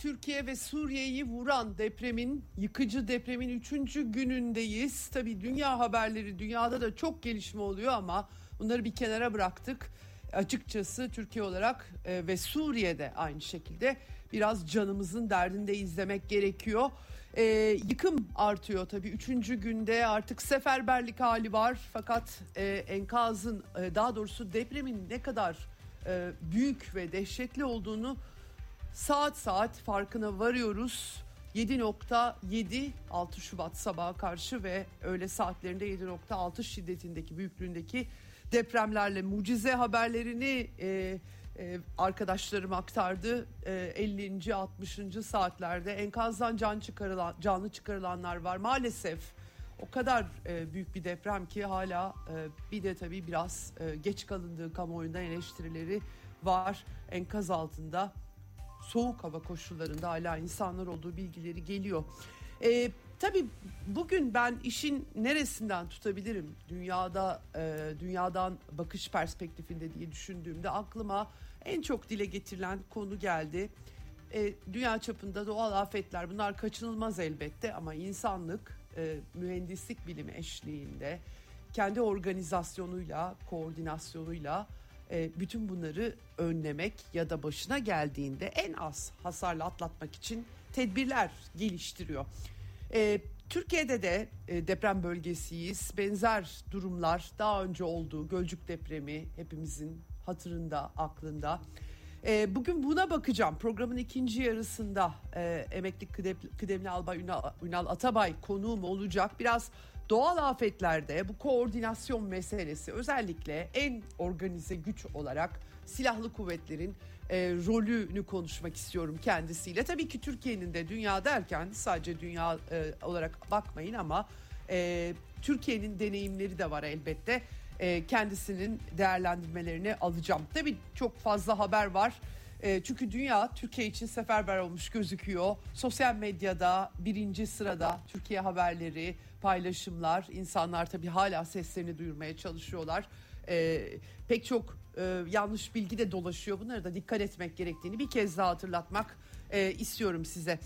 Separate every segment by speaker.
Speaker 1: Türkiye ve Suriye'yi vuran depremin, yıkıcı depremin üçüncü günündeyiz. Tabii dünya haberleri, dünyada da çok gelişme oluyor ama bunları bir kenara bıraktık. Açıkçası Türkiye olarak e, ve Suriye'de aynı şekilde biraz canımızın derdinde izlemek gerekiyor. E, yıkım artıyor tabii. Üçüncü günde artık seferberlik hali var. Fakat e, enkazın, e, daha doğrusu depremin ne kadar e, büyük ve dehşetli olduğunu saat saat farkına varıyoruz. 7.7 6 Şubat sabaha karşı ve öğle saatlerinde 7.6 şiddetindeki büyüklüğündeki depremlerle mucize haberlerini e, e, arkadaşlarım aktardı. E, 50. 60. saatlerde enkazdan can çıkarılan, canlı çıkarılanlar var. Maalesef o kadar e, büyük bir deprem ki hala e, bir de tabii biraz e, geç kalındığı kamuoyundan eleştirileri var. Enkaz altında soğuk hava koşullarında hala insanlar olduğu bilgileri geliyor. E, tabii bugün ben işin neresinden tutabilirim dünyada e, dünyadan bakış perspektifinde diye düşündüğümde aklıma en çok dile getirilen konu geldi. E, dünya çapında doğal afetler bunlar kaçınılmaz elbette ama insanlık e, mühendislik bilimi eşliğinde kendi organizasyonuyla, koordinasyonuyla bütün bunları önlemek ya da başına geldiğinde en az hasarla atlatmak için tedbirler geliştiriyor. E, Türkiye'de de e, deprem bölgesiyiz. Benzer durumlar daha önce olduğu Gölcük depremi hepimizin hatırında, aklında. E, bugün buna bakacağım. Programın ikinci yarısında e, emekli kıdemli albay Ünal Atabay konuğum olacak. Biraz doğal afetlerde bu koordinasyon meselesi özellikle en organize güç olarak silahlı kuvvetlerin e, rolünü konuşmak istiyorum kendisiyle. Tabii ki Türkiye'nin de dünya derken sadece dünya e, olarak bakmayın ama e, Türkiye'nin deneyimleri de var elbette. E, kendisinin değerlendirmelerini alacağım. Tabii çok fazla haber var. E, çünkü dünya Türkiye için seferber olmuş gözüküyor. Sosyal medyada birinci sırada Türkiye haberleri, paylaşımlar. İnsanlar tabii hala seslerini duyurmaya çalışıyorlar. E, pek çok e, yanlış bilgi de dolaşıyor. Bunlara da dikkat etmek gerektiğini bir kez daha hatırlatmak e, istiyorum size.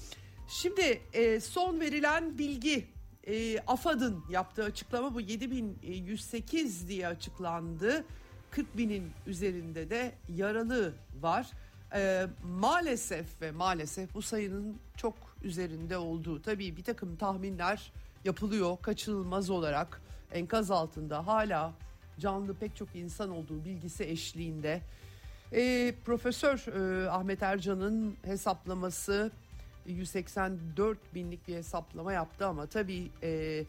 Speaker 1: Şimdi e, son verilen bilgi e, AFAD'ın yaptığı açıklama bu 7108 diye açıklandı. 40 binin üzerinde de yaralı var. E, maalesef ve maalesef bu sayının çok üzerinde olduğu tabii bir takım tahminler yapılıyor kaçınılmaz olarak enkaz altında hala canlı pek çok insan olduğu bilgisi eşliğinde. E, Profesör e, Ahmet Ercan'ın hesaplaması 184 binlik bir hesaplama yaptı ama tabii e,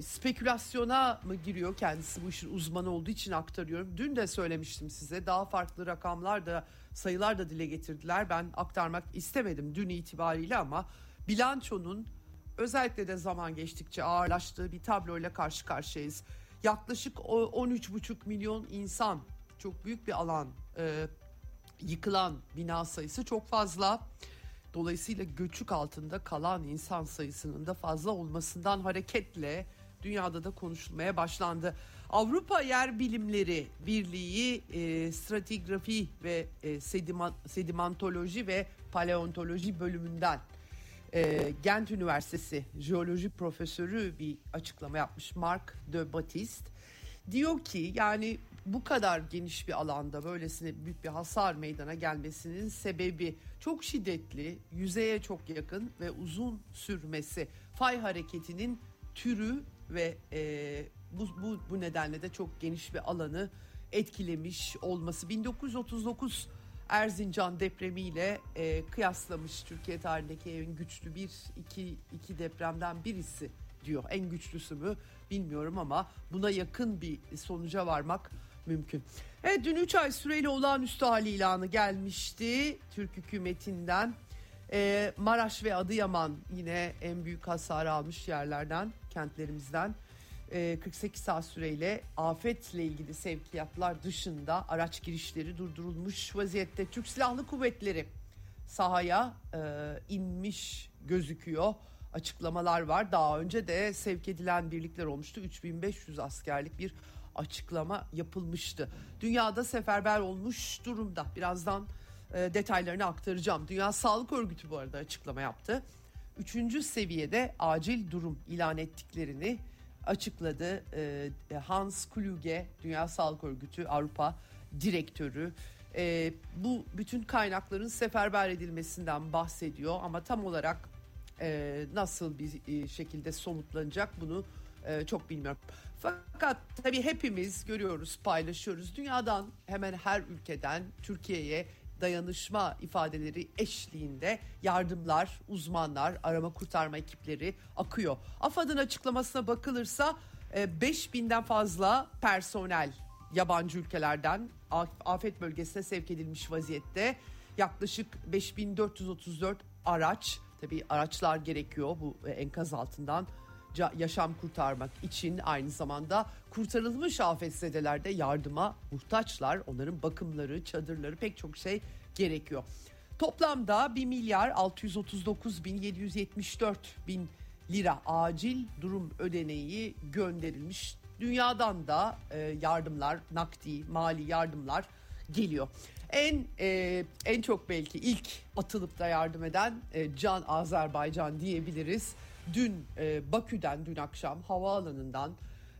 Speaker 1: spekülasyona mı giriyor kendisi bu işin uzmanı olduğu için aktarıyorum. Dün de söylemiştim size daha farklı rakamlar da sayılar da dile getirdiler. Ben aktarmak istemedim dün itibariyle ama bilançonun özellikle de zaman geçtikçe ağırlaştığı bir tabloyla karşı karşıyayız. Yaklaşık 13,5 milyon insan çok büyük bir alan e, yıkılan bina sayısı çok fazla. Dolayısıyla göçük altında kalan insan sayısının da fazla olmasından hareketle dünyada da konuşulmaya başlandı. Avrupa Yer Bilimleri Birliği e, stratigrafi ve e, sedimantoloji ve paleontoloji bölümünden e, Gent Üniversitesi jeoloji profesörü bir açıklama yapmış Mark de Batiste. Diyor ki yani bu kadar geniş bir alanda böylesine büyük bir hasar meydana gelmesinin sebebi çok şiddetli, yüzeye çok yakın ve uzun sürmesi. Fay hareketinin türü ve e, bu, bu, bu nedenle de çok geniş bir alanı etkilemiş olması. 1939 Erzincan depremiyle e, kıyaslamış Türkiye tarihindeki en güçlü bir iki, iki depremden birisi diyor. En güçlüsü mü bilmiyorum ama buna yakın bir sonuca varmak mümkün. Evet dün 3 ay süreyle olağanüstü hali ilanı gelmişti Türk hükümetinden. Ee, Maraş ve Adıyaman yine en büyük hasar almış yerlerden, kentlerimizden. 48 e, saat süreyle afetle ilgili sevkiyatlar dışında araç girişleri durdurulmuş vaziyette. Türk Silahlı Kuvvetleri sahaya e, inmiş gözüküyor. Açıklamalar var. Daha önce de sevk edilen birlikler olmuştu. 3500 askerlik bir açıklama yapılmıştı. Dünyada seferber olmuş durumda. Birazdan e, detaylarını aktaracağım. Dünya Sağlık Örgütü bu arada açıklama yaptı. Üçüncü seviyede acil durum ilan ettiklerini açıkladı. E, Hans Kluge, Dünya Sağlık Örgütü Avrupa Direktörü. E, bu bütün kaynakların seferber edilmesinden bahsediyor ama tam olarak e, nasıl bir e, şekilde somutlanacak bunu e, çok bilmiyorum. Fakat tabii hepimiz görüyoruz, paylaşıyoruz. Dünyadan hemen her ülkeden Türkiye'ye dayanışma ifadeleri eşliğinde yardımlar, uzmanlar, arama kurtarma ekipleri akıyor. AFAD'ın açıklamasına bakılırsa 5000'den e, fazla personel yabancı ülkelerden afet bölgesine sevk edilmiş vaziyette. Yaklaşık 5434 araç, tabii araçlar gerekiyor bu e, enkaz altından yaşam kurtarmak için aynı zamanda kurtarılmış afetzedelerde yardıma muhtaçlar. Onların bakımları, çadırları pek çok şey gerekiyor. Toplamda 1 milyar 639 bin 774 bin lira acil durum ödeneği gönderilmiş. Dünyadan da e, yardımlar, nakdi, mali yardımlar geliyor. En e, en çok belki ilk atılıp da yardım eden e, Can Azerbaycan diyebiliriz. Dün e, Bakü'den dün akşam havaalanından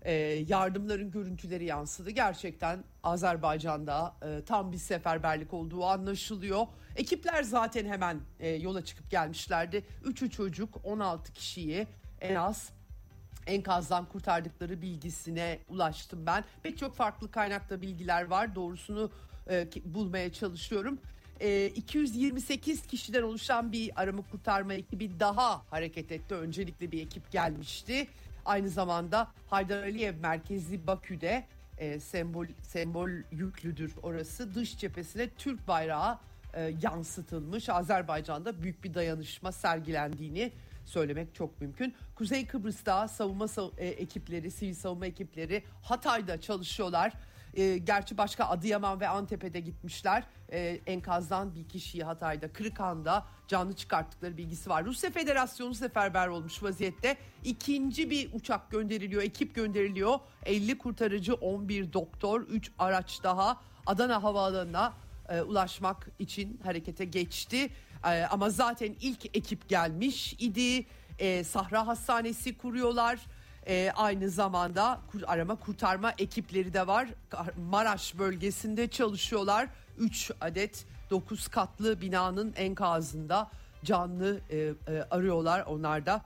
Speaker 1: e, yardımların görüntüleri yansıdı. Gerçekten Azerbaycan'da e, tam bir seferberlik olduğu anlaşılıyor. Ekipler zaten hemen e, yola çıkıp gelmişlerdi. Üçü çocuk 16 kişiyi en az enkazdan kurtardıkları bilgisine ulaştım ben. Pek çok farklı kaynakta bilgiler var. Doğrusunu e, bulmaya çalışıyorum. E, 228 kişiden oluşan bir arama kurtarma ekibi daha hareket etti. Öncelikle bir ekip gelmişti. Aynı zamanda Haydar Aliyev merkezli Bakü'de e, sembol sembol yüklüdür orası. Dış cephesine Türk bayrağı e, yansıtılmış. Azerbaycan'da büyük bir dayanışma sergilendiğini söylemek çok mümkün. Kuzey Kıbrıs'ta savunma e, ekipleri, sivil savunma ekipleri Hatay'da çalışıyorlar. E, gerçi başka Adıyaman ve Antep'e gitmişler. E, enkazdan bir kişiyi Hatay'da, Kırıkhan'da canlı çıkarttıkları bilgisi var. Rusya Federasyonu seferber olmuş vaziyette. İkinci bir uçak gönderiliyor, ekip gönderiliyor. 50 kurtarıcı, 11 doktor, 3 araç daha Adana Havaalanı'na e, ulaşmak için harekete geçti. E, ama zaten ilk ekip gelmiş idi. E, Sahra Hastanesi kuruyorlar. E, aynı zamanda kur, arama kurtarma ekipleri de var. Maraş bölgesinde çalışıyorlar. 3 adet 9 katlı binanın enkazında canlı e, e, arıyorlar onlar da.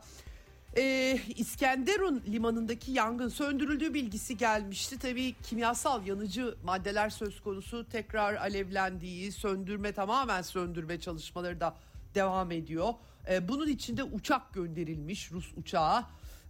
Speaker 1: Ee, İskenderun limanındaki yangın söndürüldüğü bilgisi gelmişti. Tabii kimyasal yanıcı maddeler söz konusu tekrar alevlendiği, söndürme tamamen söndürme çalışmaları da devam ediyor. Ee, bunun içinde uçak gönderilmiş Rus uçağı.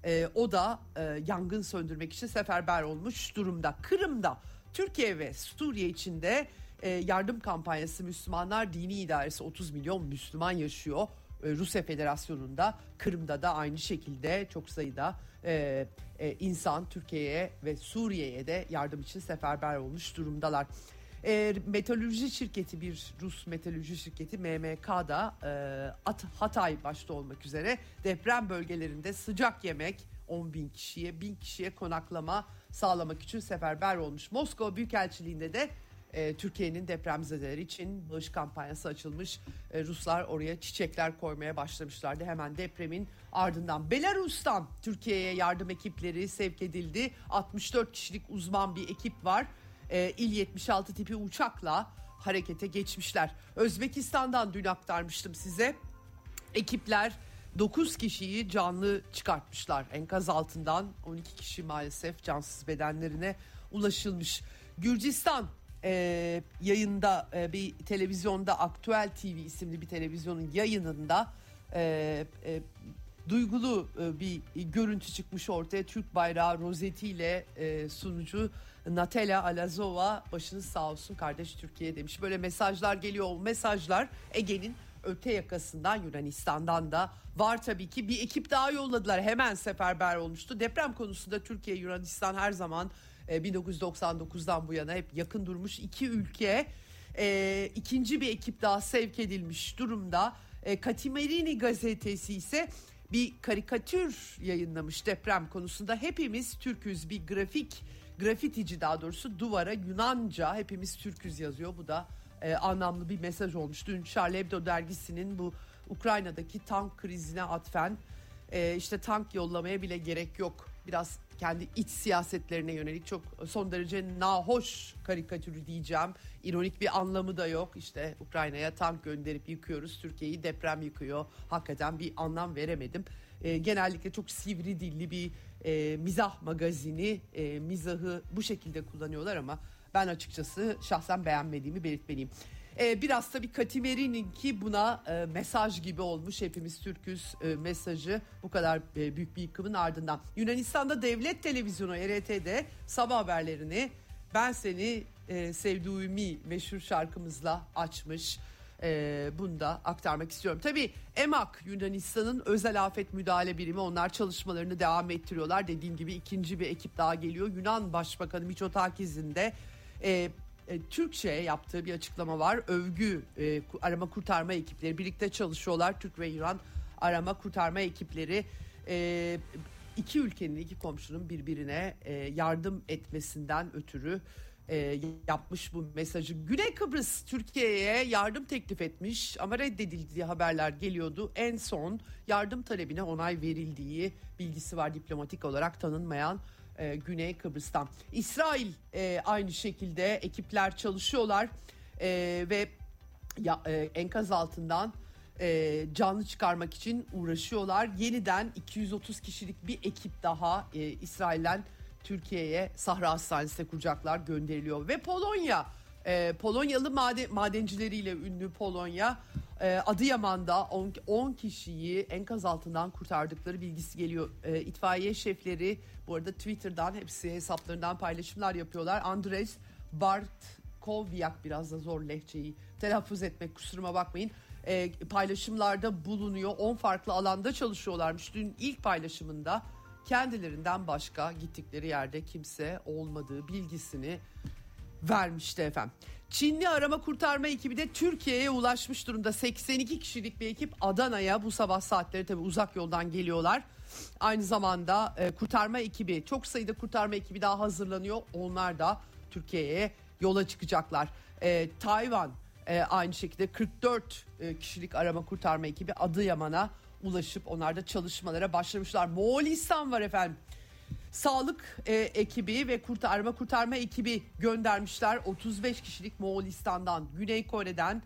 Speaker 1: Ee, o da e, yangın söndürmek için seferber olmuş durumda. Kırım'da Türkiye ve Suriye içinde e, yardım kampanyası Müslümanlar Dini İdaresi 30 milyon Müslüman yaşıyor. E, Rusya Federasyonu'nda Kırım'da da aynı şekilde çok sayıda e, e, insan Türkiye'ye ve Suriye'ye de yardım için seferber olmuş durumdalar. E, metalürji şirketi bir Rus metalürji şirketi MMK'da e, Hatay başta olmak üzere deprem bölgelerinde sıcak yemek 10 bin kişiye bin kişiye konaklama sağlamak için seferber olmuş. Moskova Büyükelçiliğinde de e, Türkiye'nin depremzedeleri için bağış kampanyası açılmış. E, Ruslar oraya çiçekler koymaya başlamışlardı hemen depremin ardından. Belarus'tan Türkiye'ye yardım ekipleri sevk edildi. 64 kişilik uzman bir ekip var. E, İl 76 tipi uçakla harekete geçmişler. Özbekistan'dan dün aktarmıştım size. Ekipler 9 kişiyi canlı çıkartmışlar. Enkaz altından 12 kişi maalesef cansız bedenlerine ulaşılmış. Gürcistan e, yayında e, bir televizyonda Aktüel TV isimli bir televizyonun yayınında e, e, duygulu e, bir görüntü çıkmış ortaya. Türk bayrağı rozetiyle e, sunucu Natela Alazova başınız sağ olsun kardeş Türkiye demiş. Böyle mesajlar geliyor. O mesajlar Ege'nin öte yakasından Yunanistan'dan da var tabii ki bir ekip daha yolladılar hemen seferber olmuştu. Deprem konusunda Türkiye Yunanistan her zaman 1999'dan e, bu yana hep yakın durmuş iki ülke e, ikinci bir ekip daha sevk edilmiş durumda. E, Katimerini gazetesi ise bir karikatür yayınlamış deprem konusunda. Hepimiz Türküz bir grafik grafitici daha doğrusu duvara Yunanca hepimiz Türküz yazıyor. Bu da e, anlamlı bir mesaj olmuş. Dün Charlie Hebdo dergisinin bu Ukrayna'daki tank krizine atfen e, işte tank yollamaya bile gerek yok. Biraz kendi iç siyasetlerine yönelik çok son derece nahoş karikatürü diyeceğim. İronik bir anlamı da yok. İşte Ukrayna'ya tank gönderip yıkıyoruz. Türkiye'yi deprem yıkıyor. Hakikaten bir anlam veremedim. E, genellikle çok sivri dilli bir e, mizah magazini, e, mizahı bu şekilde kullanıyorlar ama ben açıkçası şahsen beğenmediğimi belirtmeliyim. Ee, biraz tabii Katimeri'nin ki buna e, mesaj gibi olmuş hepimiz Türküz e, mesajı bu kadar e, büyük bir yıkımın ardından. Yunanistan'da devlet televizyonu RT'de sabah haberlerini ben seni e, sevdiğimi meşhur şarkımızla açmış. E, bunu da aktarmak istiyorum. Tabii EMAK Yunanistan'ın özel afet müdahale birimi onlar çalışmalarını devam ettiriyorlar. Dediğim gibi ikinci bir ekip daha geliyor. Yunan Başbakanı Mitsotakis'in de e, e, Türkçe yaptığı bir açıklama var. Övgü e, arama kurtarma ekipleri birlikte çalışıyorlar. Türk ve İran arama kurtarma ekipleri e, iki ülkenin iki komşunun birbirine e, yardım etmesinden ötürü e, yapmış bu mesajı. Güney Kıbrıs Türkiye'ye yardım teklif etmiş ama reddedildiği haberler geliyordu. En son yardım talebine onay verildiği bilgisi var diplomatik olarak tanınmayan e, Güney Kıbrıs'tan. İsrail e, aynı şekilde ekipler çalışıyorlar e, ve ya, e, enkaz altından e, canlı çıkarmak için uğraşıyorlar. Yeniden 230 kişilik bir ekip daha e, İsrail'den Türkiye'ye Sahra Hastanesi'ne kuracaklar gönderiliyor. Ve Polonya, e, Polonyalı maden, madencileriyle ünlü Polonya e, Adıyaman'da 10 kişiyi enkaz altından kurtardıkları bilgisi geliyor. E, itfaiye şefleri bu arada Twitter'dan hepsi hesaplarından paylaşımlar yapıyorlar. Andres Bartkoviak biraz da zor lehçeyi telaffuz etmek kusuruma bakmayın. E, paylaşımlarda bulunuyor. 10 farklı alanda çalışıyorlarmış. Dün ilk paylaşımında kendilerinden başka gittikleri yerde kimse olmadığı bilgisini vermişti efendim. Çinli arama kurtarma ekibi de Türkiye'ye ulaşmış durumda. 82 kişilik bir ekip Adana'ya bu sabah saatleri tabi uzak yoldan geliyorlar. Aynı zamanda e, kurtarma ekibi çok sayıda kurtarma ekibi daha hazırlanıyor. Onlar da Türkiye'ye yola çıkacaklar. E, Tayvan e, aynı şekilde 44 e, kişilik arama kurtarma ekibi Adıyaman'a ulaşıp onlar da çalışmalara başlamışlar. Moğolistan var efendim sağlık e, ekibi ve kurtarma kurtarma ekibi göndermişler. 35 kişilik Moğolistan'dan, Güney Kore'den,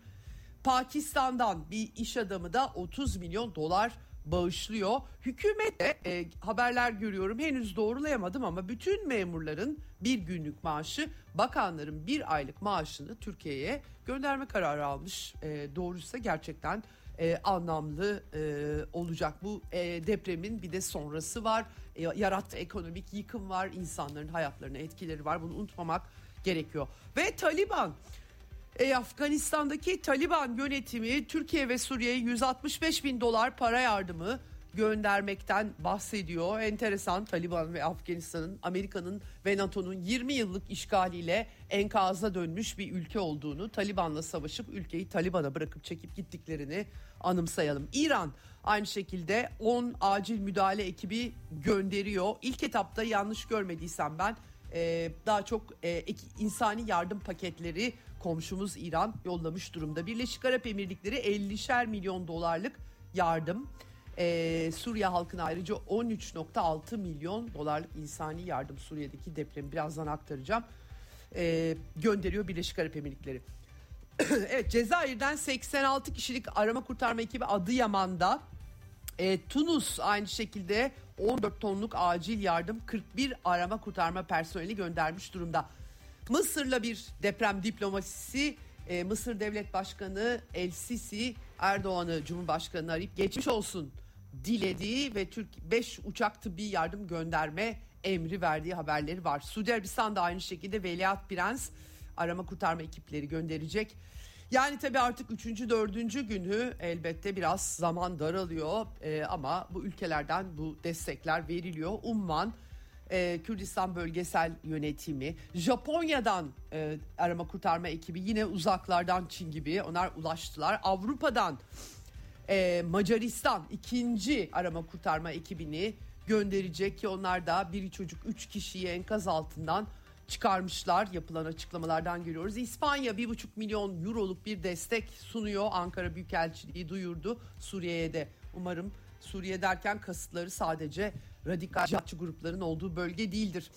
Speaker 1: Pakistan'dan bir iş adamı da 30 milyon dolar bağışlıyor. Hükümet de e, haberler görüyorum henüz doğrulayamadım ama bütün memurların bir günlük maaşı bakanların bir aylık maaşını Türkiye'ye gönderme kararı almış. E, doğruysa gerçekten e, anlamlı e, olacak. Bu e, depremin bir de sonrası var. E, yarattığı ekonomik yıkım var. insanların hayatlarına etkileri var. Bunu unutmamak gerekiyor. Ve Taliban e, Afganistan'daki Taliban yönetimi Türkiye ve Suriye'ye 165 bin dolar para yardımı göndermekten bahsediyor. Enteresan Taliban ve Afganistan'ın Amerika'nın ve NATO'nun 20 yıllık işgaliyle enkaza dönmüş bir ülke olduğunu, Taliban'la savaşıp ülkeyi Taliban'a bırakıp çekip gittiklerini anımsayalım. İran aynı şekilde 10 acil müdahale ekibi gönderiyor. İlk etapta yanlış görmediysem ben e, daha çok e, insani yardım paketleri komşumuz İran yollamış durumda. Birleşik Arap Emirlikleri 50'şer milyon dolarlık yardım ee, Suriye halkına ayrıca 13.6 milyon dolarlık insani yardım Suriye'deki depremi birazdan aktaracağım. Ee, gönderiyor Birleşik Arap Emirlikleri. evet Cezayir'den 86 kişilik arama kurtarma ekibi Adıyaman'da e, Tunus aynı şekilde 14 tonluk acil yardım 41 arama kurtarma personeli göndermiş durumda. Mısır'la bir deprem diplomasisi e, Mısır Devlet Başkanı El Sisi Erdoğan'ı Cumhurbaşkanı arayıp geçmiş olsun dilediği ve Türk 5 uçak tıbbi yardım gönderme emri verdiği haberleri var. Suudi Arabistan da aynı şekilde Veliaht Prens arama kurtarma ekipleri gönderecek. Yani tabii artık üçüncü, dördüncü günü elbette biraz zaman daralıyor ee, ama bu ülkelerden bu destekler veriliyor. Umman, e, Kürdistan Bölgesel Yönetimi, Japonya'dan e, arama kurtarma ekibi yine uzaklardan Çin gibi onlar ulaştılar. Avrupa'dan e, Macaristan ikinci arama kurtarma ekibini gönderecek ki onlar da bir çocuk üç kişiyi enkaz altından çıkarmışlar yapılan açıklamalardan görüyoruz. İspanya 1,5 milyon euroluk bir destek sunuyor. Ankara Büyükelçiliği duyurdu. Suriye'ye de umarım Suriye derken kasıtları sadece radikal cihatçı grupların olduğu bölge değildir.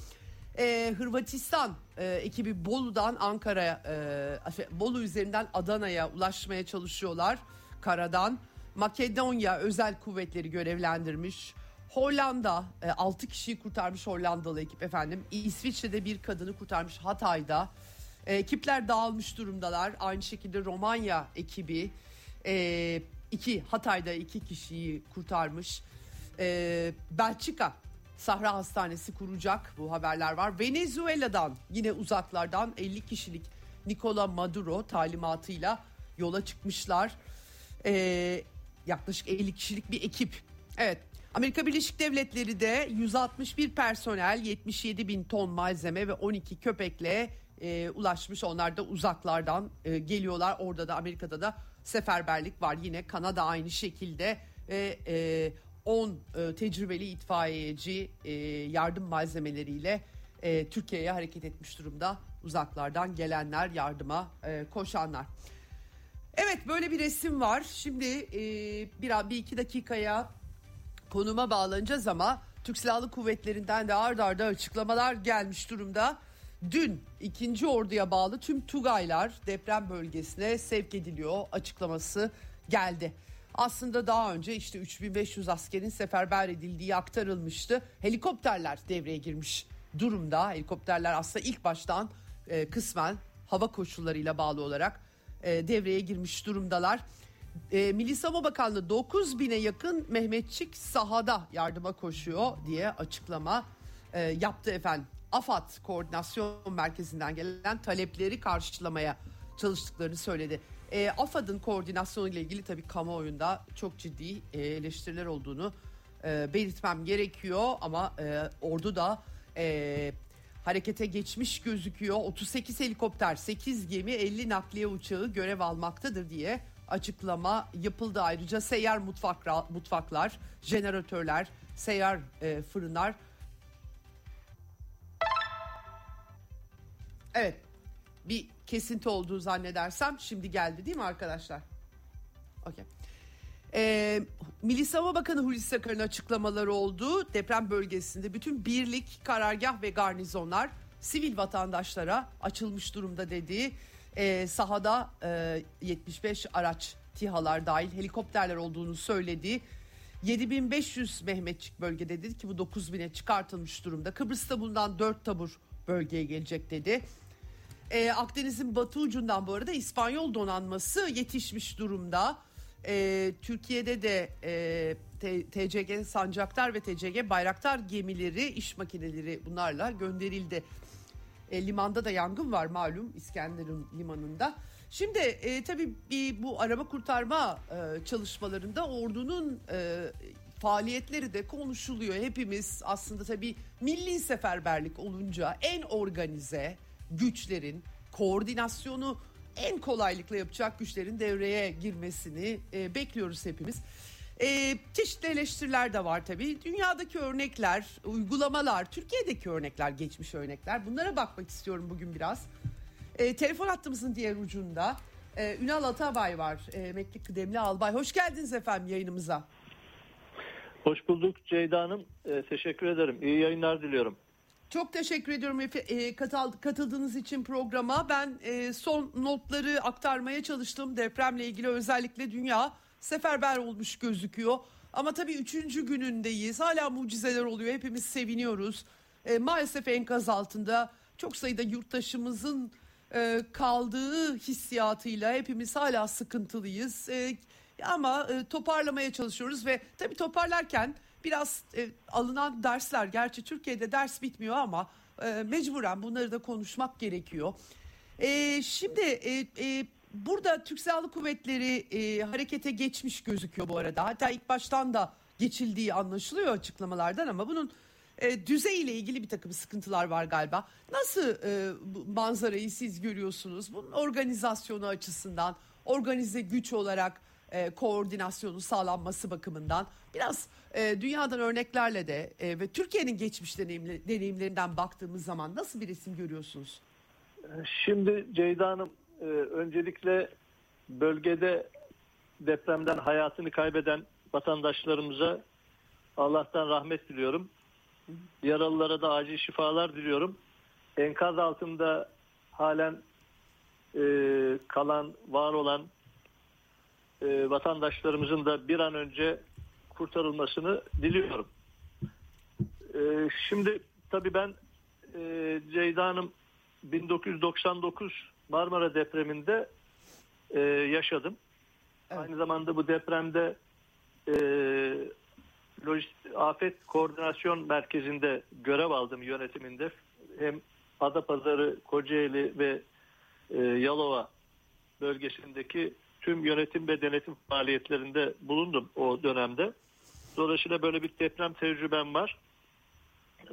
Speaker 1: Ee, Hırvatistan e, ekibi Bolu'dan Ankara'ya, e, Bolu üzerinden Adana'ya ulaşmaya çalışıyorlar karadan. Makedonya özel kuvvetleri görevlendirmiş. Hollanda e, 6 kişiyi kurtarmış Hollandalı ekip efendim. İsviçre'de bir kadını kurtarmış Hatay'da. E, ekipler dağılmış durumdalar. Aynı şekilde Romanya ekibi e, iki Hatay'da iki kişiyi kurtarmış. E, Belçika Sahra Hastanesi kuracak bu haberler var. Venezuela'dan yine uzaklardan 50 kişilik Nicola Maduro talimatıyla yola çıkmışlar. E, yaklaşık 50 kişilik bir ekip. Evet Amerika Birleşik Devletleri de 161 personel, 77 bin ton malzeme ve 12 köpekle e, ulaşmış. Onlar da uzaklardan e, geliyorlar. Orada da Amerika'da da seferberlik var. Yine Kanada aynı şekilde ve e, 10 e, tecrübeli itfaiyeci e, yardım malzemeleriyle e, Türkiye'ye hareket etmiş durumda. Uzaklardan gelenler, yardıma e, koşanlar. Evet böyle bir resim var. Şimdi e, bir, bir iki dakikaya konuma bağlanacağız ama Türk Silahlı Kuvvetleri'nden de ard arda açıklamalar gelmiş durumda. Dün ikinci orduya bağlı tüm Tugaylar deprem bölgesine sevk ediliyor açıklaması geldi. Aslında daha önce işte 3500 askerin seferber edildiği aktarılmıştı. Helikopterler devreye girmiş durumda. Helikopterler aslında ilk baştan e, kısmen hava koşullarıyla bağlı olarak e, devreye girmiş durumdalar. E, Milli Savunma Bakanlığı 9 bine yakın Mehmetçik sahada yardıma koşuyor diye açıklama e, yaptı efendim. AFAD Koordinasyon Merkezi'nden gelen talepleri karşılamaya çalıştıklarını söyledi. E, AFAD'ın koordinasyonu ile ilgili tabii kamuoyunda çok ciddi e, eleştiriler olduğunu e, belirtmem gerekiyor ama e, ordu da e, harekete geçmiş gözüküyor. 38 helikopter, 8 gemi, 50 nakliye uçağı görev almaktadır diye açıklama yapıldı. Ayrıca seyyar mutfak, mutfaklar, jeneratörler, seyyar e, fırınlar. Evet bir kesinti olduğu zannedersem şimdi geldi değil mi arkadaşlar? Okey. Ee, Milli Savunma Bakanı Hulusi Akar'ın açıklamaları oldu. Deprem bölgesinde bütün birlik, karargah ve garnizonlar sivil vatandaşlara açılmış durumda dediği e, sahada e, 75 araç TİHA'lar dahil helikopterler olduğunu söyledi. 7500 Mehmetçik bölgede dedi ki bu 9000'e çıkartılmış durumda. Kıbrıs'ta bulunan 4 tabur bölgeye gelecek dedi. E, Akdeniz'in batı ucundan bu arada İspanyol donanması yetişmiş durumda. E, Türkiye'de de e, TCG Sancaktar ve TCG Bayraktar gemileri, iş makineleri bunlarla gönderildi. E, limanda da yangın var malum İskenderun limanında. Şimdi e, tabii bir bu arama kurtarma e, çalışmalarında ordunun e, faaliyetleri de konuşuluyor. Hepimiz aslında tabii milli seferberlik olunca en organize güçlerin koordinasyonu en kolaylıkla yapacak güçlerin devreye girmesini e, bekliyoruz hepimiz. E, çeşitli eleştiriler de var tabii. Dünyadaki örnekler, uygulamalar, Türkiye'deki örnekler, geçmiş örnekler. Bunlara bakmak istiyorum bugün biraz. E, telefon hattımızın diğer ucunda e, Ünal Atabay var. E, emekli kıdemli albay. Hoş geldiniz efendim yayınımıza.
Speaker 2: Hoş bulduk Ceyda Hanım. E, teşekkür ederim. İyi yayınlar diliyorum.
Speaker 1: Çok teşekkür ediyorum e, katıldığınız için programa. Ben e, son notları aktarmaya çalıştım. Depremle ilgili özellikle dünya seferber olmuş gözüküyor. Ama tabii üçüncü günündeyiz. Hala mucizeler oluyor. Hepimiz seviniyoruz. E, maalesef enkaz altında çok sayıda yurttaşımızın e, kaldığı hissiyatıyla hepimiz hala sıkıntılıyız. Ama toparlamaya çalışıyoruz ve tabii toparlarken biraz e, alınan dersler gerçi Türkiye'de ders bitmiyor ama e, mecburen bunları da konuşmak gerekiyor. E, şimdi e, e, burada Türk Silahlı Kuvvetleri e, harekete geçmiş gözüküyor bu arada. Hatta ilk baştan da geçildiği anlaşılıyor açıklamalardan ama bunun e, düzeyiyle ilgili bir takım sıkıntılar var galiba. Nasıl e, manzarayı siz görüyorsunuz? Bunun organizasyonu açısından, organize güç olarak e, koordinasyonu sağlanması bakımından biraz e, dünyadan örneklerle de e, ve Türkiye'nin geçmiş deneyimli, deneyimlerinden baktığımız zaman nasıl bir resim görüyorsunuz?
Speaker 2: Şimdi Ceyda Hanım e, öncelikle bölgede depremden hayatını kaybeden vatandaşlarımıza Allah'tan rahmet diliyorum. Yaralılara da acil şifalar diliyorum. Enkaz altında halen e, kalan, var olan e, vatandaşlarımızın da bir an önce kurtarılmasını diliyorum. E, şimdi tabii ben e, Ceyda Hanım 1999 Marmara depreminde e, yaşadım.
Speaker 1: Evet.
Speaker 2: Aynı zamanda bu depremde e, lojist- afet koordinasyon merkezinde görev aldım yönetiminde. Hem Adapazarı, Kocaeli ve e, Yalova bölgesindeki tüm yönetim ve denetim faaliyetlerinde bulundum o dönemde. Dolayısıyla böyle bir deprem tecrübem var.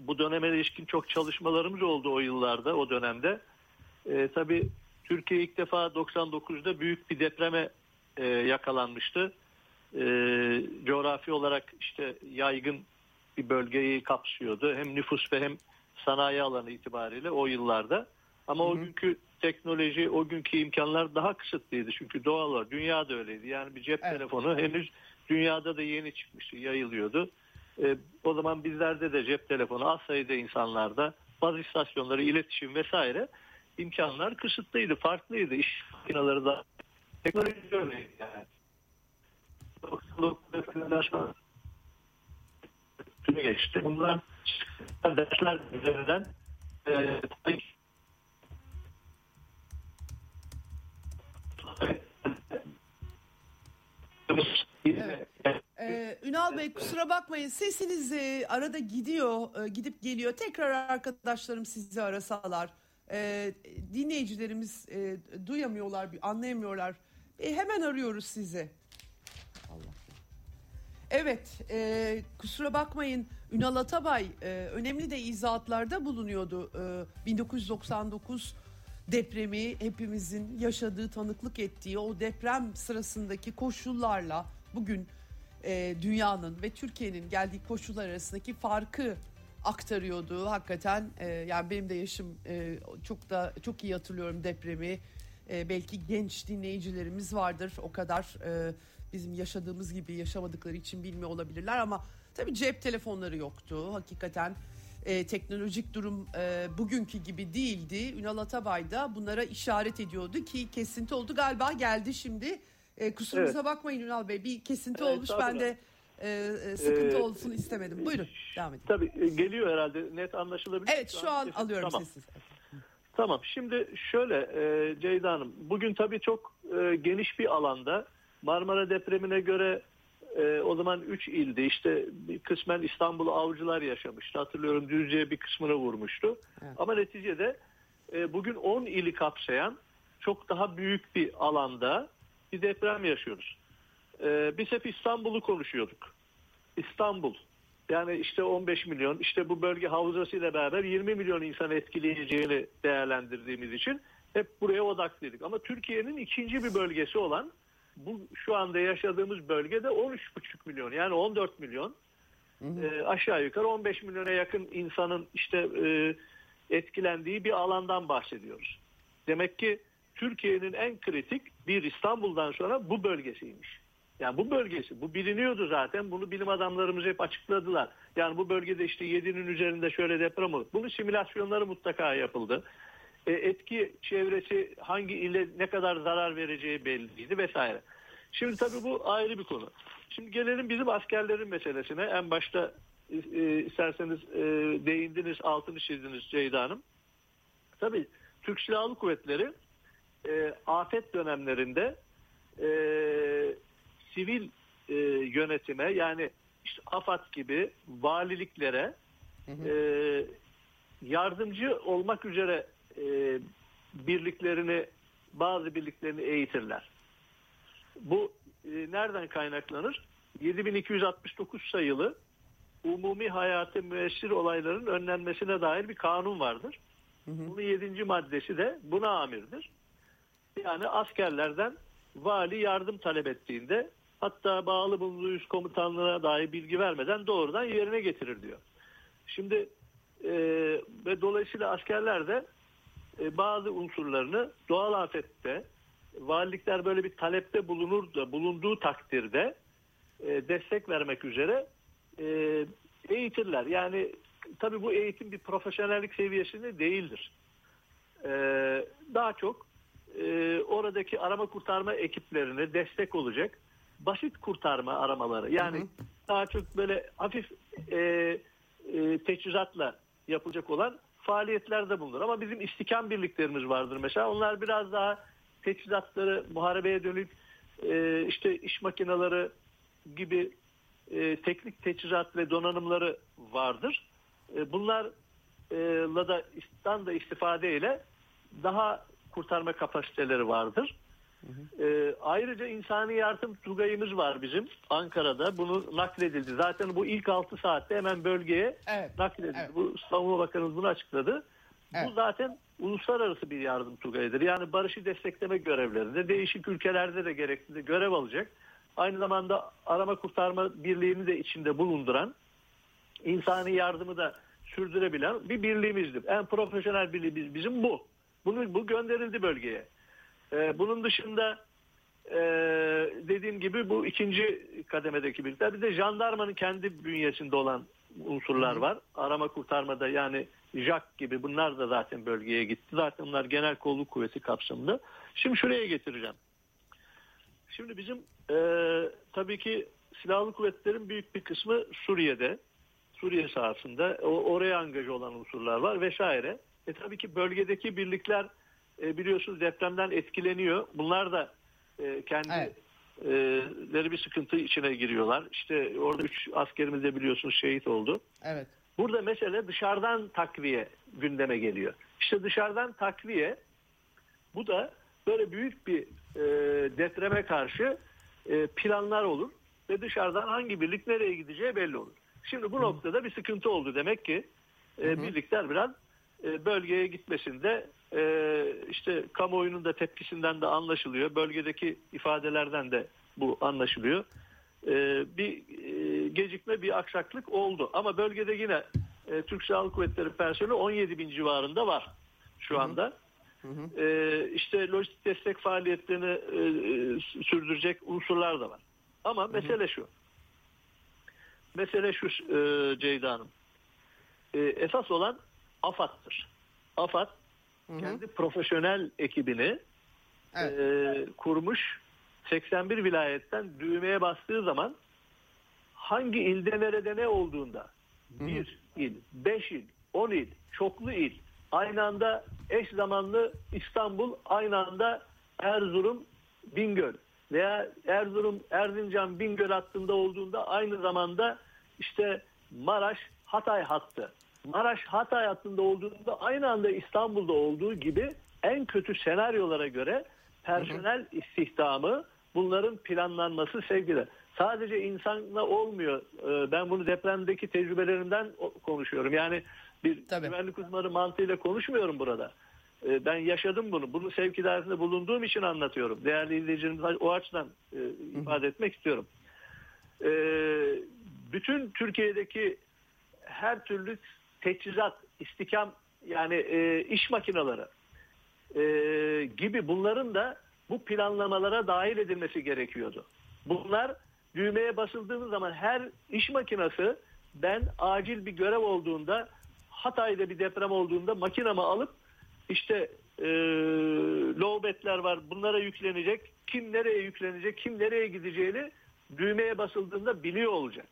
Speaker 2: Bu döneme ilişkin çok çalışmalarımız oldu o yıllarda, o dönemde. E, tabii Türkiye ilk defa 99'da büyük bir depreme e, yakalanmıştı. E, coğrafi olarak işte yaygın bir bölgeyi kapsıyordu. Hem nüfus ve hem sanayi alanı itibariyle o yıllarda. Ama o günkü teknoloji, o günkü imkanlar daha kısıtlıydı. Çünkü doğal olarak dünya da öyleydi. Yani bir cep
Speaker 1: Evet.
Speaker 2: telefonu henüz dünyada da yeni çıkmıştı, yayılıyordu. E, o zaman bizlerde de cep telefonu az sayıda insanlarda baz istasyonları, iletişim vesaire imkanlar kısıtlıydı, farklıydı. İş makineleri da teknoloji öyleydi yani. 99'da sonra tümü geçti. Bunlar dersler üzerinden e, tabii ki-
Speaker 1: Evet. Ee, Ünal Bey kusura bakmayın sesiniz e, arada gidiyor, e, gidip geliyor. Tekrar arkadaşlarım sizi arasalar. E, dinleyicilerimiz e, duyamıyorlar, anlayamıyorlar. E, hemen arıyoruz sizi. Evet, e, kusura bakmayın Ünal Atabay e, önemli de izahatlarda bulunuyordu. E, 1999 depremi hepimizin yaşadığı, tanıklık ettiği o deprem sırasındaki koşullarla bugün e, dünyanın ve Türkiye'nin geldiği koşullar arasındaki farkı aktarıyordu. Hakikaten e, yani benim de yaşım e, çok da çok iyi hatırlıyorum depremi. E, belki genç dinleyicilerimiz vardır o kadar e, bizim yaşadığımız gibi yaşamadıkları için bilmiyor olabilirler ama tabii cep telefonları yoktu. Hakikaten e, teknolojik durum e, bugünkü gibi değildi. Ünal Atabay da bunlara işaret ediyordu ki kesinti oldu galiba geldi şimdi. E, kusurumuza bakmayın Ünal Bey bir kesinti
Speaker 2: Evet,
Speaker 1: olmuş ben de e, e, sıkıntı
Speaker 2: Ee,
Speaker 1: olsun istemedim. Buyurun devam edin.
Speaker 2: Tabii e, geliyor herhalde net anlaşılabilir.
Speaker 1: Evet şu an
Speaker 2: sesim-
Speaker 1: alıyorum
Speaker 2: tamam.
Speaker 1: sesi.
Speaker 2: Tamam şimdi şöyle e, Ceyda Hanım bugün tabii çok e, geniş bir alanda Marmara depremine göre e, o zaman 3 ildi işte kısmen İstanbul avcılar yaşamıştı hatırlıyorum Düzce'ye bir kısmını vurmuştu
Speaker 1: Evet.
Speaker 2: ama neticede e, bugün 10 ili kapsayan çok daha büyük bir alanda bir deprem yaşıyoruz. E, biz hep İstanbul'u konuşuyorduk. İstanbul yani işte 15 milyon işte bu bölge havzası ile beraber 20 milyon insanı etkileyeceğini değerlendirdiğimiz için hep buraya odaklıydık. Ama Türkiye'nin ikinci bir bölgesi olan bu şu anda yaşadığımız bölgede 13,5 milyon yani 14 milyon e, aşağı yukarı 15 milyona yakın insanın işte e, etkilendiği bir alandan bahsediyoruz. Demek ki Türkiye'nin en kritik bir İstanbul'dan sonra bu bölgesiymiş. Yani bu bölgesi, bu biliniyordu zaten. Bunu bilim adamlarımız hep açıkladılar. Yani bu bölgede işte 7'nin üzerinde şöyle deprem olur. Bunun simülasyonları mutlaka yapıldı. E, etki çevresi hangi ile ne kadar zarar vereceği belliydi vesaire. Şimdi tabii bu ayrı bir konu. Şimdi gelelim bizim askerlerin meselesine. En başta e, e, isterseniz e, değindiniz, altını çizdiniz Ceyda Hanım. Tabii Türk Silahlı Kuvvetleri e, afet dönemlerinde e, sivil e, yönetime yani işte AFAD gibi valiliklere e, yardımcı olmak üzere e, birliklerini bazı birliklerini eğitirler. Bu e, nereden kaynaklanır? 7269 sayılı umumi hayatı müessir olayların önlenmesine dair bir kanun vardır. Bunun 7. maddesi de buna amirdir. Yani askerlerden vali yardım talep ettiğinde hatta bağlı bulunduğu üst komutanlığına dair bilgi vermeden doğrudan yerine getirir diyor. Şimdi e, ve dolayısıyla askerler de e, bazı unsurlarını doğal afette valilikler böyle bir talepte bulunur da bulunduğu takdirde e, destek vermek üzere e, eğitirler. Yani tabii bu eğitim bir profesyonellik seviyesinde değildir. E, daha çok e, oradaki arama kurtarma ekiplerine destek olacak basit kurtarma aramaları. Yani hı hı. daha çok böyle hafif e, e, teçhizatla yapılacak olan faaliyetlerde bulunur. Ama bizim istikam birliklerimiz vardır mesela. Onlar biraz daha teçhizatları, muharebeye dönük e, işte iş makineleri gibi e, teknik teçhizat ve donanımları vardır. E, bunlarla da, da istifadeyle daha kurtarma kapasiteleri vardır. Hı E, ayrıca insani yardım tugayımız var bizim Ankara'da. Bunu nakledildi. Zaten bu ilk 6 saatte hemen bölgeye evet. nakledildi. Evet. Bu Savunma Bakanımız bunu açıkladı. Evet. Bu zaten uluslararası bir yardım tugayıdır. Yani barışı destekleme görevlerinde değişik ülkelerde de gerekli görev alacak. Aynı zamanda arama kurtarma birliğini de içinde bulunduran insani yardımı da sürdürebilen bir birliğimizdir. En profesyonel birliğimiz bizim bu. Bunu, bu gönderildi bölgeye. Ee, bunun dışında e, dediğim gibi bu ikinci kademedeki birlikler. Bir de jandarmanın kendi bünyesinde olan unsurlar var. Arama kurtarmada yani JAK gibi bunlar da zaten bölgeye gitti. Zaten bunlar genel kolluk kuvveti kapsamında. Şimdi şuraya getireceğim. Şimdi bizim e, tabii ki silahlı kuvvetlerin büyük bir kısmı Suriye'de. Suriye sahasında o, oraya angaj olan unsurlar var vesaire. E tabii ki bölgedeki birlikler e, biliyorsunuz depremden etkileniyor. Bunlar da e, kendi evet. bir sıkıntı içine giriyorlar. İşte orada üç askerimiz de biliyorsunuz şehit oldu. Evet. Burada mesele dışarıdan takviye gündeme geliyor. İşte dışarıdan takviye bu da böyle büyük bir e, depreme karşı e, planlar olur ve dışarıdan hangi birlik nereye gideceği belli olur. Şimdi bu Hı. noktada bir sıkıntı oldu demek ki e, birlikler biraz e, bölgeye gitmesinde işte kamuoyunun da tepkisinden de anlaşılıyor. Bölgedeki ifadelerden de bu anlaşılıyor. E, bir gecikme, bir aksaklık oldu. Ama bölgede yine Türk Silahlı Kuvvetleri personeli 17 bin civarında var şu anda. Hı hı. E, işte lojistik destek faaliyetlerini e, sürdürecek unsurlar da var. Ama hı hı. mesele şu. Mesele şu e, Ceyda Hanım. E, esas olan AFAD'dır. AFAD hı kendi profesyonel ekibini evet. e, kurmuş 81 vilayetten düğmeye bastığı zaman hangi ilde nerede ne olduğunda hı. bir il, beş il, on il, çoklu il aynı anda eş zamanlı İstanbul aynı anda Erzurum, Bingöl veya Erzurum, Erzincan, Bingöl hattında olduğunda aynı zamanda işte Maraş, Hatay hattı Maraş Hatay hattında olduğunda aynı anda İstanbul'da olduğu gibi en kötü senaryolara göre personel istihdamı bunların planlanması sevgili. Sadece insanla olmuyor. Ee, ben bunu depremdeki tecrübelerimden konuşuyorum. Yani bir Tabii. güvenlik uzmanı mantığıyla konuşmuyorum burada. Ee, ben yaşadım bunu. Bunu sevk idaresinde bulunduğum için anlatıyorum. Değerli izleyicilerimiz o açıdan e, ifade etmek istiyorum. Ee, bütün Türkiye'deki her türlü teçhizat, istikam yani e, iş makineleri e, gibi bunların da bu planlamalara dahil edilmesi gerekiyordu. Bunlar düğmeye basıldığınız zaman her iş makinesi ben acil bir görev olduğunda Hatay'da bir deprem olduğunda makinamı alıp işte e, lowbetler var bunlara yüklenecek kim nereye yüklenecek kim nereye gideceğini düğmeye basıldığında biliyor olacak.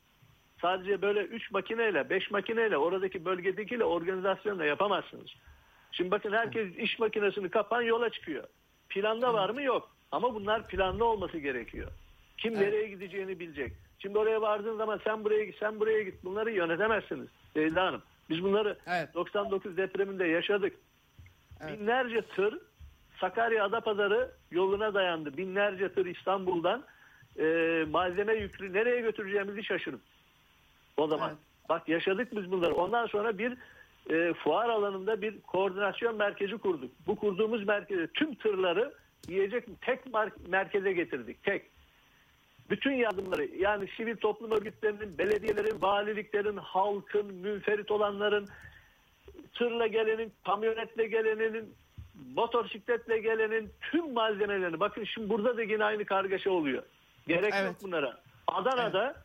Speaker 2: Sadece böyle 3 makineyle 5 makineyle oradaki bölgedekiyle organizasyonla yapamazsınız. Şimdi bakın herkes iş makinesini kapan yola çıkıyor. Planda var mı yok. Ama bunlar planlı olması gerekiyor. Kim evet. nereye gideceğini bilecek. Şimdi oraya vardığın zaman sen buraya git, sen buraya git. Bunları yönetemezsiniz Leyla Hanım. Biz bunları evet. 99 depreminde yaşadık. Evet. Binlerce tır Sakarya Adapazarı yoluna dayandı. Binlerce tır İstanbul'dan e, malzeme yüklü nereye götüreceğimizi şaşırdık. O zaman.
Speaker 1: Evet.
Speaker 2: Bak yaşadık biz bunları. Ondan sonra bir e, fuar alanında bir koordinasyon merkezi kurduk. Bu kurduğumuz merkeze tüm tırları yiyecek tek merkeze getirdik. Tek. Bütün yardımları yani sivil toplum örgütlerinin, belediyelerin, valiliklerin, halkın, münferit olanların, tırla gelenin, kamyonetle gelenin, motosikletle gelenin tüm malzemelerini. Bakın şimdi burada da yine aynı kargaşa oluyor. Gerek
Speaker 1: Evet.
Speaker 2: yok bunlara. Adana'da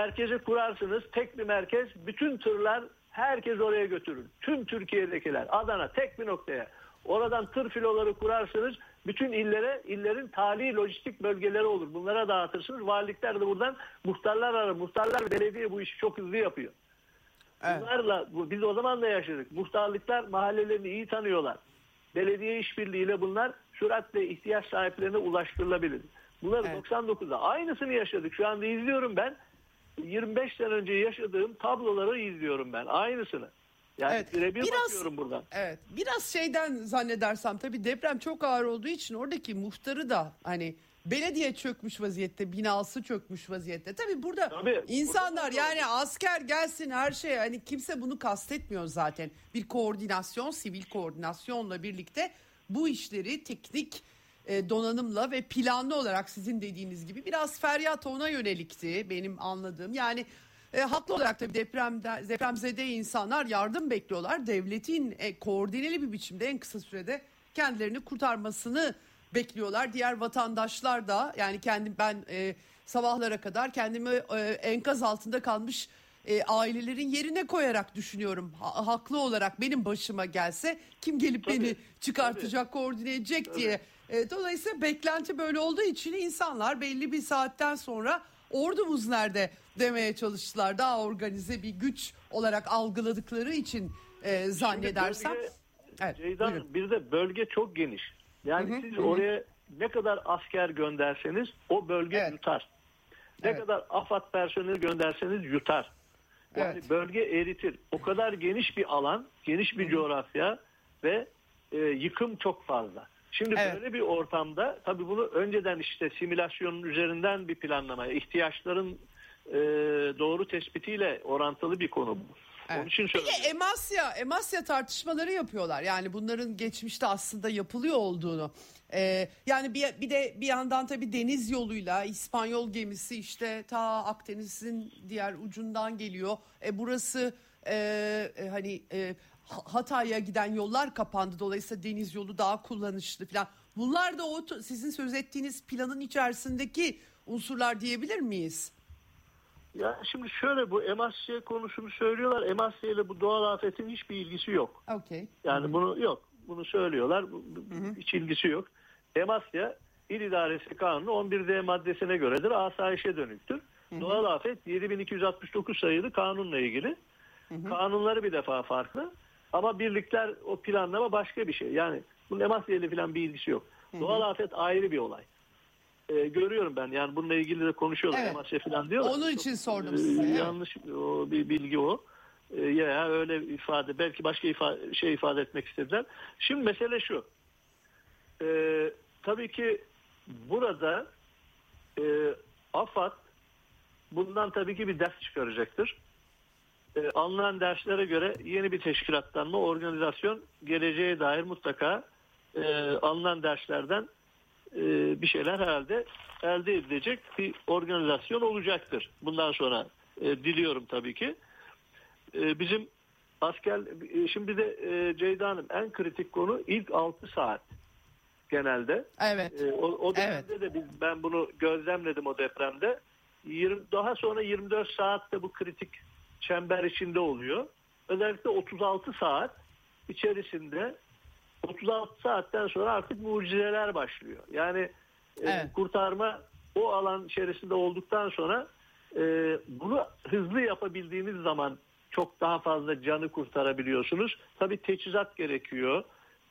Speaker 2: merkezi kurarsınız. Tek bir merkez. Bütün tırlar herkes oraya götürür. Tüm Türkiye'dekiler. Adana tek bir noktaya. Oradan tır filoları kurarsınız. Bütün illere, illerin tali lojistik bölgeleri olur. Bunlara dağıtırsınız. Valilikler de buradan muhtarlar arar. Muhtarlar belediye bu işi çok hızlı yapıyor.
Speaker 1: Evet.
Speaker 2: Bunlarla bu- biz o zaman da yaşadık. Muhtarlıklar mahallelerini iyi tanıyorlar. Belediye işbirliğiyle bunlar süratle ihtiyaç sahiplerine ulaştırılabilir. Bunları
Speaker 1: Evet.
Speaker 2: 99'da aynısını yaşadık. Şu anda izliyorum ben. 25 sene önce yaşadığım tabloları izliyorum ben. Aynısını. Yani
Speaker 1: Evet.
Speaker 2: birebir
Speaker 1: Biraz-
Speaker 2: bakıyorum buradan.
Speaker 1: Evet. Biraz şeyden zannedersem tabii deprem çok ağır olduğu için oradaki muhtarı da hani belediye çökmüş vaziyette, binası çökmüş vaziyette. Tabii burada
Speaker 2: Tabii,
Speaker 1: insanlar
Speaker 2: burada da-
Speaker 1: yani asker gelsin her şey hani kimse bunu kastetmiyor zaten. Bir koordinasyon, sivil koordinasyonla birlikte bu işleri teknik donanımla ve planlı olarak sizin dediğiniz gibi biraz feryat ona yönelikti benim anladığım. Yani e, haklı olarak tabii depremde depremzede insanlar yardım bekliyorlar. Devletin e, koordineli bir biçimde en kısa sürede kendilerini kurtarmasını bekliyorlar. Diğer vatandaşlar da yani kendim ben e, sabahlara kadar kendimi e, enkaz altında kalmış e, ailelerin yerine koyarak düşünüyorum. Ha- haklı olarak benim başıma gelse kim gelip
Speaker 2: Tabii,
Speaker 1: beni çıkartacak, koordine edecek diye. E, dolayısıyla beklenti böyle olduğu için insanlar belli bir saatten sonra ordumuz nerede demeye çalıştılar. Daha organize bir güç olarak algıladıkları için e, zannedersem.
Speaker 2: bölge-
Speaker 1: Evet,
Speaker 2: Ceyda
Speaker 1: buyurun.
Speaker 2: Bir de bölge çok geniş. Yani siz oraya ne kadar asker gönderseniz o bölge
Speaker 1: Evet.
Speaker 2: yutar. Ne
Speaker 1: Evet.
Speaker 2: kadar AFAD personeli gönderseniz yutar. Yani
Speaker 1: Evet.
Speaker 2: bölge eritir. O kadar geniş bir alan, geniş bir coğrafya ve e, yıkım çok fazla. Şimdi
Speaker 1: Evet.
Speaker 2: böyle bir ortamda tabii bunu önceden işte simülasyonun üzerinden bir planlama, ihtiyaçların e, doğru tespitiyle orantılı bir konu bu.
Speaker 1: Evet.
Speaker 2: Onun için
Speaker 1: Peki. Emasya, Emasya tartışmaları yapıyorlar. Yani bunların geçmişte aslında yapılıyor olduğunu. Ee, yani bir, bir de bir yandan tabii deniz yoluyla İspanyol gemisi işte ta Akdeniz'in diğer ucundan geliyor. E, burası e, e, hani e, Hatay'a giden yollar kapandı. Dolayısıyla deniz yolu daha kullanışlı falan. Bunlar da o sizin söz ettiğiniz planın içerisindeki unsurlar diyebilir miyiz?
Speaker 2: Ya şimdi şöyle bu Emasya konusunu söylüyorlar. Emasya ile bu doğal afetin hiçbir ilgisi yok.
Speaker 1: Okey.
Speaker 2: Yani bunu yok. Bunu söylüyorlar. Bu- Hiç ilgisi yok. Emasya İl İdaresi Kanunu 11D maddesine göredir. Asayişe dönüktür. Doğal afet 7269 sayılı kanunla ilgili. Kanunları bir defa farklı. Ama birlikler o planlama başka bir şey. Yani bunun Emasya ile falan bir ilgisi yok. Doğal afet ayrı bir olay. Ee, görüyorum ben yani bununla ilgili de konuşuyorlar
Speaker 1: Evet.
Speaker 2: Emasya falan diyorlar.
Speaker 1: Onun için sordum
Speaker 2: Ee,
Speaker 1: size.
Speaker 2: Yanlış o bir bilgi o. Ee, ya öyle ifade belki başka ifade, şey ifade etmek istediler. Şimdi mesele şu. Ee, tabii ki burada e, AFAD bundan tabii ki bir ders çıkaracaktır. Ee, alınan derslere göre yeni bir teşkilatlanma, organizasyon geleceğe dair mutlaka e, alınan derslerden e, bir şeyler herhalde elde edilecek bir organizasyon olacaktır. Bundan sonra e, diliyorum tabii ki. E, bizim asker e, şimdi de e, Ceyda Hanım en kritik konu ilk 6 saat genelde.
Speaker 1: Evet.
Speaker 2: E, o, o dönemde de biz, ben bunu gözlemledim o depremde. 20, daha sonra 24 saatte bu kritik çember içinde oluyor. Özellikle 36 saat içerisinde 36 saatten sonra artık mucizeler başlıyor. Yani e,
Speaker 1: Evet.
Speaker 2: kurtarma o alan içerisinde olduktan sonra e, bunu hızlı yapabildiğiniz zaman çok daha fazla canı kurtarabiliyorsunuz. Tabii teçhizat gerekiyor.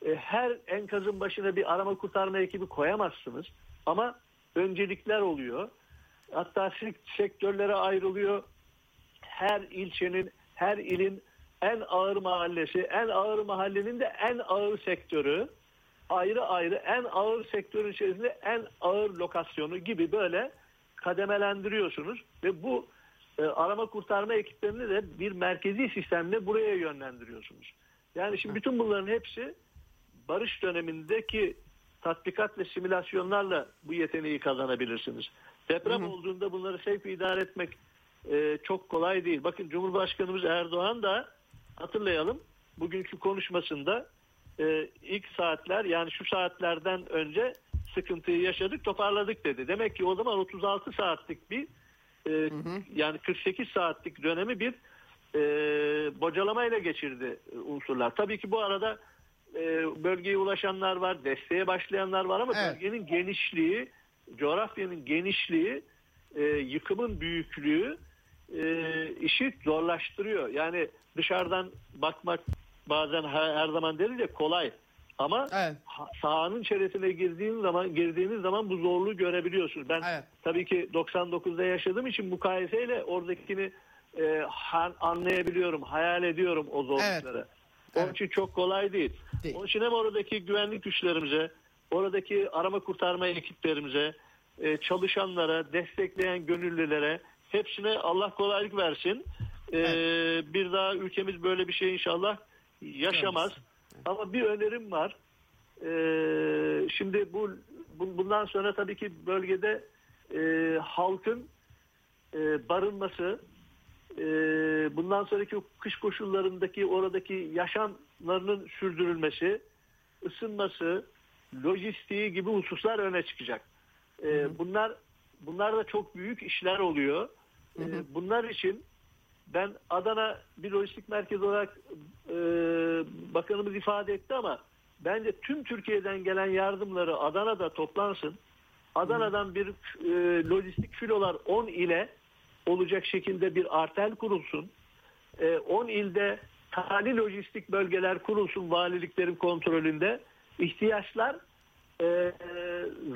Speaker 2: E, her enkazın başına bir arama kurtarma ekibi koyamazsınız. Ama öncelikler oluyor. Hatta sek- sektörlere ayrılıyor. Her ilçenin, her ilin en ağır mahallesi, en ağır mahallenin de en ağır sektörü ayrı ayrı en ağır sektörün içerisinde en ağır lokasyonu gibi böyle kademelendiriyorsunuz ve bu e, arama kurtarma ekiplerini de bir merkezi sistemle buraya yönlendiriyorsunuz. Yani şimdi bütün bunların hepsi barış dönemindeki tatbikat ve simülasyonlarla bu yeteneği kazanabilirsiniz. Deprem hı hı. olduğunda bunları sevk idare etmek e, çok kolay değil. Bakın Cumhurbaşkanımız Erdoğan da hatırlayalım bugünkü konuşmasında e, ilk saatler yani şu saatlerden önce sıkıntıyı yaşadık toparladık dedi. Demek ki o zaman 36 saatlik bir e, hı hı. yani 48 saatlik dönemi bir e, bocalamayla geçirdi unsurlar. Tabii ki bu arada e, bölgeye ulaşanlar var, desteğe başlayanlar var ama evet. bölgenin genişliği, coğrafyanın genişliği, e, yıkımın büyüklüğü e, işi zorlaştırıyor. Yani dışarıdan bakmak bazen her, her zaman deriz ya kolay. Ama evet. sahanın içerisine girdiğiniz zaman girdiğiniz zaman bu zorluğu görebiliyorsunuz. Ben evet. tabii ki 99'da yaşadığım için mukayeseyle oradakini e, anlayabiliyorum, hayal ediyorum o zorlukları. Evet. Onun için çok kolay değil. değil. Onun için hem oradaki güvenlik güçlerimize, oradaki arama kurtarma ekiplerimize, e, çalışanlara, destekleyen gönüllülere hepsine Allah kolaylık versin. E, evet. Bir daha ülkemiz böyle bir şey inşallah yaşamaz. Evet. Ama bir önerim var. E, şimdi bu bundan sonra tabii ki bölgede halkın barınması, bundan sonraki kış koşullarındaki oradaki yaşamlarının sürdürülmesi, ısınması, lojistiği gibi hususlar öne çıkacak. Hı Bunlar bunlar da çok büyük işler oluyor. Hı. Bunlar için ben Adana bir lojistik merkezi olarak e, bakanımız ifade etti ama bence tüm Türkiye'den gelen yardımları Adana'da toplansın. Adana'dan bir e, lojistik filolar 10 ile olacak şekilde bir artel kurulsun. E, 10 ilde tali lojistik bölgeler kurulsun valiliklerin kontrolünde. İhtiyaçlar e,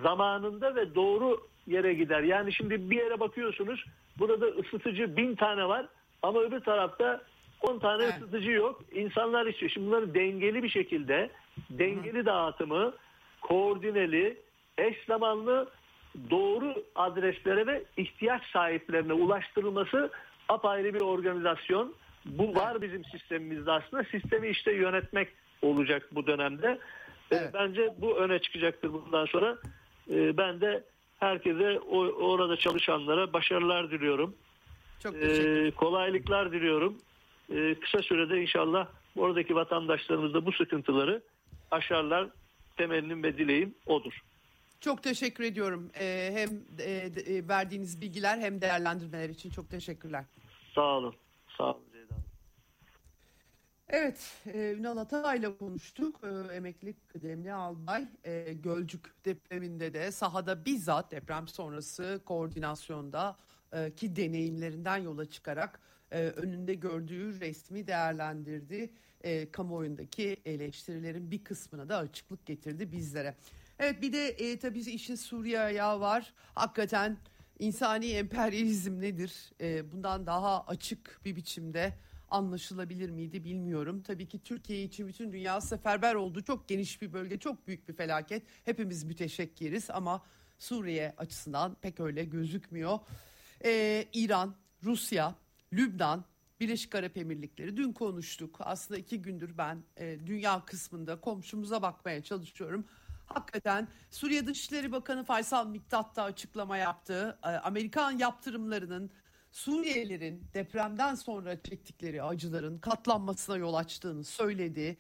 Speaker 2: zamanında ve doğru yere gider. Yani şimdi bir yere bakıyorsunuz burada ısıtıcı bin tane var ama öbür tarafta 10 tane evet. ısıtıcı yok. İnsanlar istiyor. Şimdi bunları dengeli bir şekilde dengeli dağıtımı koordineli eş zamanlı doğru adreslere ve ihtiyaç sahiplerine ulaştırılması apayrı bir organizasyon. Bu var bizim sistemimizde aslında. Sistemi işte yönetmek olacak bu dönemde. Evet. Bence bu öne çıkacaktır bundan sonra. Ee, ben de herkese orada çalışanlara başarılar diliyorum. Çok ee, kolaylıklar diliyorum. Ee, kısa sürede inşallah oradaki vatandaşlarımız da bu sıkıntıları aşarlar. Temennim ve dileğim odur.
Speaker 1: Çok teşekkür ediyorum. Ee, hem e, e, verdiğiniz bilgiler hem değerlendirmeler için çok teşekkürler.
Speaker 2: Sağ olun. Sağ olun.
Speaker 1: Evet, e, Ünal Atay'la konuştuk. E, emekli kıdemli albay e, Gölcük depreminde de sahada bizzat deprem sonrası koordinasyonda e, ki deneyimlerinden yola çıkarak e, önünde gördüğü resmi değerlendirdi. E, kamuoyundaki eleştirilerin bir kısmına da açıklık getirdi bizlere. Evet bir de e, tabii işin Suriye ayağı var. Hakikaten insani emperyalizm nedir? E, bundan daha açık bir biçimde anlaşılabilir miydi bilmiyorum. Tabii ki Türkiye için bütün dünya seferber oldu. Çok geniş bir bölge, çok büyük bir felaket. Hepimiz müteşekkiriz ama Suriye açısından pek öyle gözükmüyor. Ee, İran, Rusya, Lübnan, Birleşik Arap Emirlikleri dün konuştuk. Aslında iki gündür ben e, dünya kısmında komşumuza bakmaya çalışıyorum. Hakikaten Suriye Dışişleri Bakanı Faysal Miktat da açıklama yaptı. E, Amerikan yaptırımlarının Suriyelilerin depremden sonra çektikleri acıların katlanmasına yol açtığını söyledi.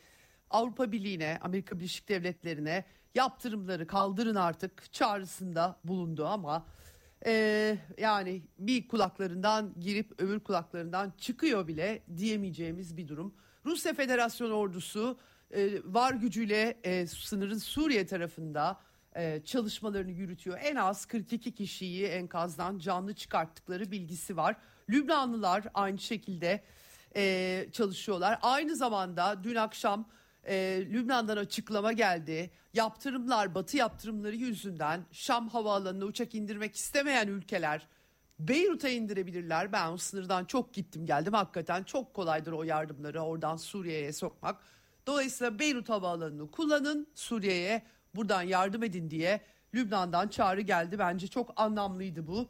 Speaker 1: Avrupa Birliği'ne, Amerika Birleşik Devletleri'ne yaptırımları kaldırın artık çağrısında bulundu ama e, yani bir kulaklarından girip öbür kulaklarından çıkıyor bile diyemeyeceğimiz bir durum. Rusya Federasyonu ordusu e, var gücüyle e, sınırın Suriye tarafında e, çalışmalarını yürütüyor. En az 42 kişiyi enkazdan canlı çıkarttıkları bilgisi var. Lübnanlılar aynı şekilde e, çalışıyorlar. Aynı zamanda dün akşam e, Lübnan'dan açıklama geldi. Yaptırımlar, batı yaptırımları yüzünden Şam havaalanına uçak indirmek istemeyen ülkeler Beyrut'a indirebilirler. Ben o sınırdan çok gittim geldim. Hakikaten çok kolaydır o yardımları oradan Suriye'ye sokmak. Dolayısıyla Beyrut Havaalanı'nı kullanın Suriye'ye buradan yardım edin diye Lübnan'dan çağrı geldi. Bence çok anlamlıydı bu.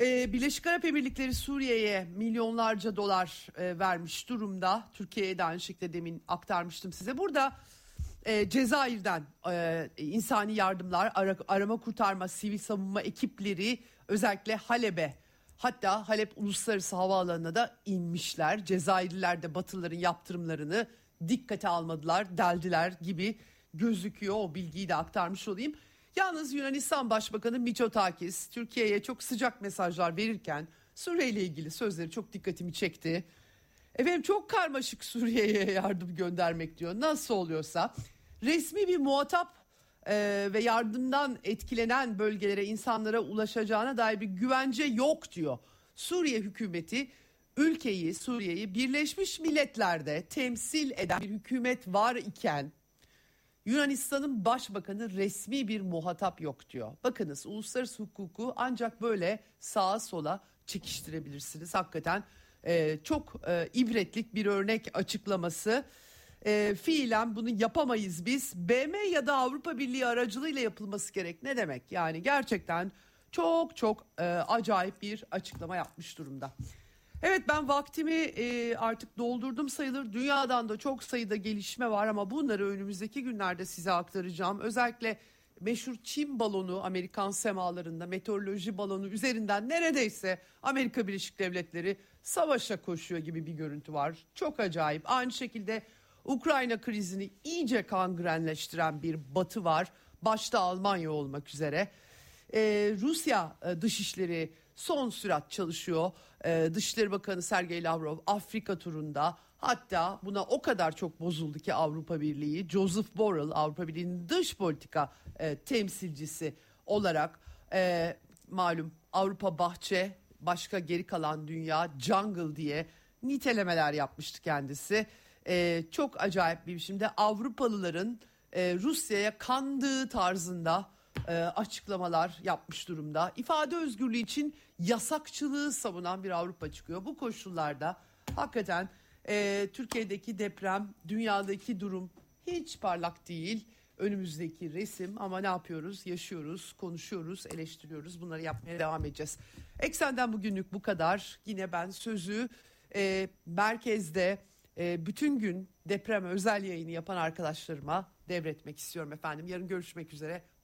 Speaker 1: Ee, Birleşik Arap Emirlikleri Suriye'ye milyonlarca dolar e, vermiş durumda. Türkiye'ye de aynı şekilde demin aktarmıştım size. Burada e, Cezayir'den e, insani yardımlar, ara, arama kurtarma, sivil savunma ekipleri özellikle Halep'e hatta Halep Uluslararası Havaalanı'na da inmişler. Cezayirliler de Batılıların yaptırımlarını dikkate almadılar, deldiler gibi gözüküyor. O bilgiyi de aktarmış olayım. Yalnız Yunanistan Başbakanı Mitsotakis Türkiye'ye çok sıcak mesajlar verirken Suriye ile ilgili sözleri çok dikkatimi çekti. Efendim çok karmaşık Suriye'ye yardım göndermek diyor. Nasıl oluyorsa resmi bir muhatap e, ve yardımdan etkilenen bölgelere insanlara ulaşacağına dair bir güvence yok diyor. Suriye hükümeti ülkeyi Suriye'yi Birleşmiş Milletler'de temsil eden bir hükümet var iken Yunanistan'ın başbakanı resmi bir muhatap yok diyor. Bakınız uluslararası hukuku ancak böyle sağa sola çekiştirebilirsiniz. Hakikaten e, çok e, ibretlik bir örnek açıklaması. E, fiilen bunu yapamayız biz. BM ya da Avrupa Birliği aracılığıyla yapılması gerek. Ne demek? Yani gerçekten çok çok e, acayip bir açıklama yapmış durumda. Evet ben vaktimi e, artık doldurdum sayılır. Dünyadan da çok sayıda gelişme var ama bunları önümüzdeki günlerde size aktaracağım. Özellikle meşhur Çin balonu Amerikan semalarında meteoroloji balonu üzerinden neredeyse Amerika Birleşik Devletleri savaşa koşuyor gibi bir görüntü var. Çok acayip. Aynı şekilde Ukrayna krizini iyice kangrenleştiren bir batı var. Başta Almanya olmak üzere. Ee, Rusya e, dışişleri son sürat çalışıyor. Ee, Dışişleri Bakanı Sergey Lavrov Afrika turunda hatta buna o kadar çok bozuldu ki Avrupa Birliği Joseph Borrell Avrupa Birliği'nin dış politika e, temsilcisi olarak e, malum Avrupa bahçe başka geri kalan dünya jungle diye nitelemeler yapmıştı kendisi. E, çok acayip bir biçimde Avrupalıların e, Rusya'ya kandığı tarzında e, açıklamalar yapmış durumda. İfade özgürlüğü için yasakçılığı savunan bir Avrupa çıkıyor. Bu koşullarda hakikaten e, Türkiye'deki deprem, dünyadaki durum hiç parlak değil. Önümüzdeki resim ama ne yapıyoruz? Yaşıyoruz, konuşuyoruz, eleştiriyoruz. Bunları yapmaya devam edeceğiz. Eksenden bugünlük bu kadar. Yine ben sözü e, merkezde e, bütün gün deprem özel yayını yapan arkadaşlarıma devretmek istiyorum efendim. Yarın görüşmek üzere.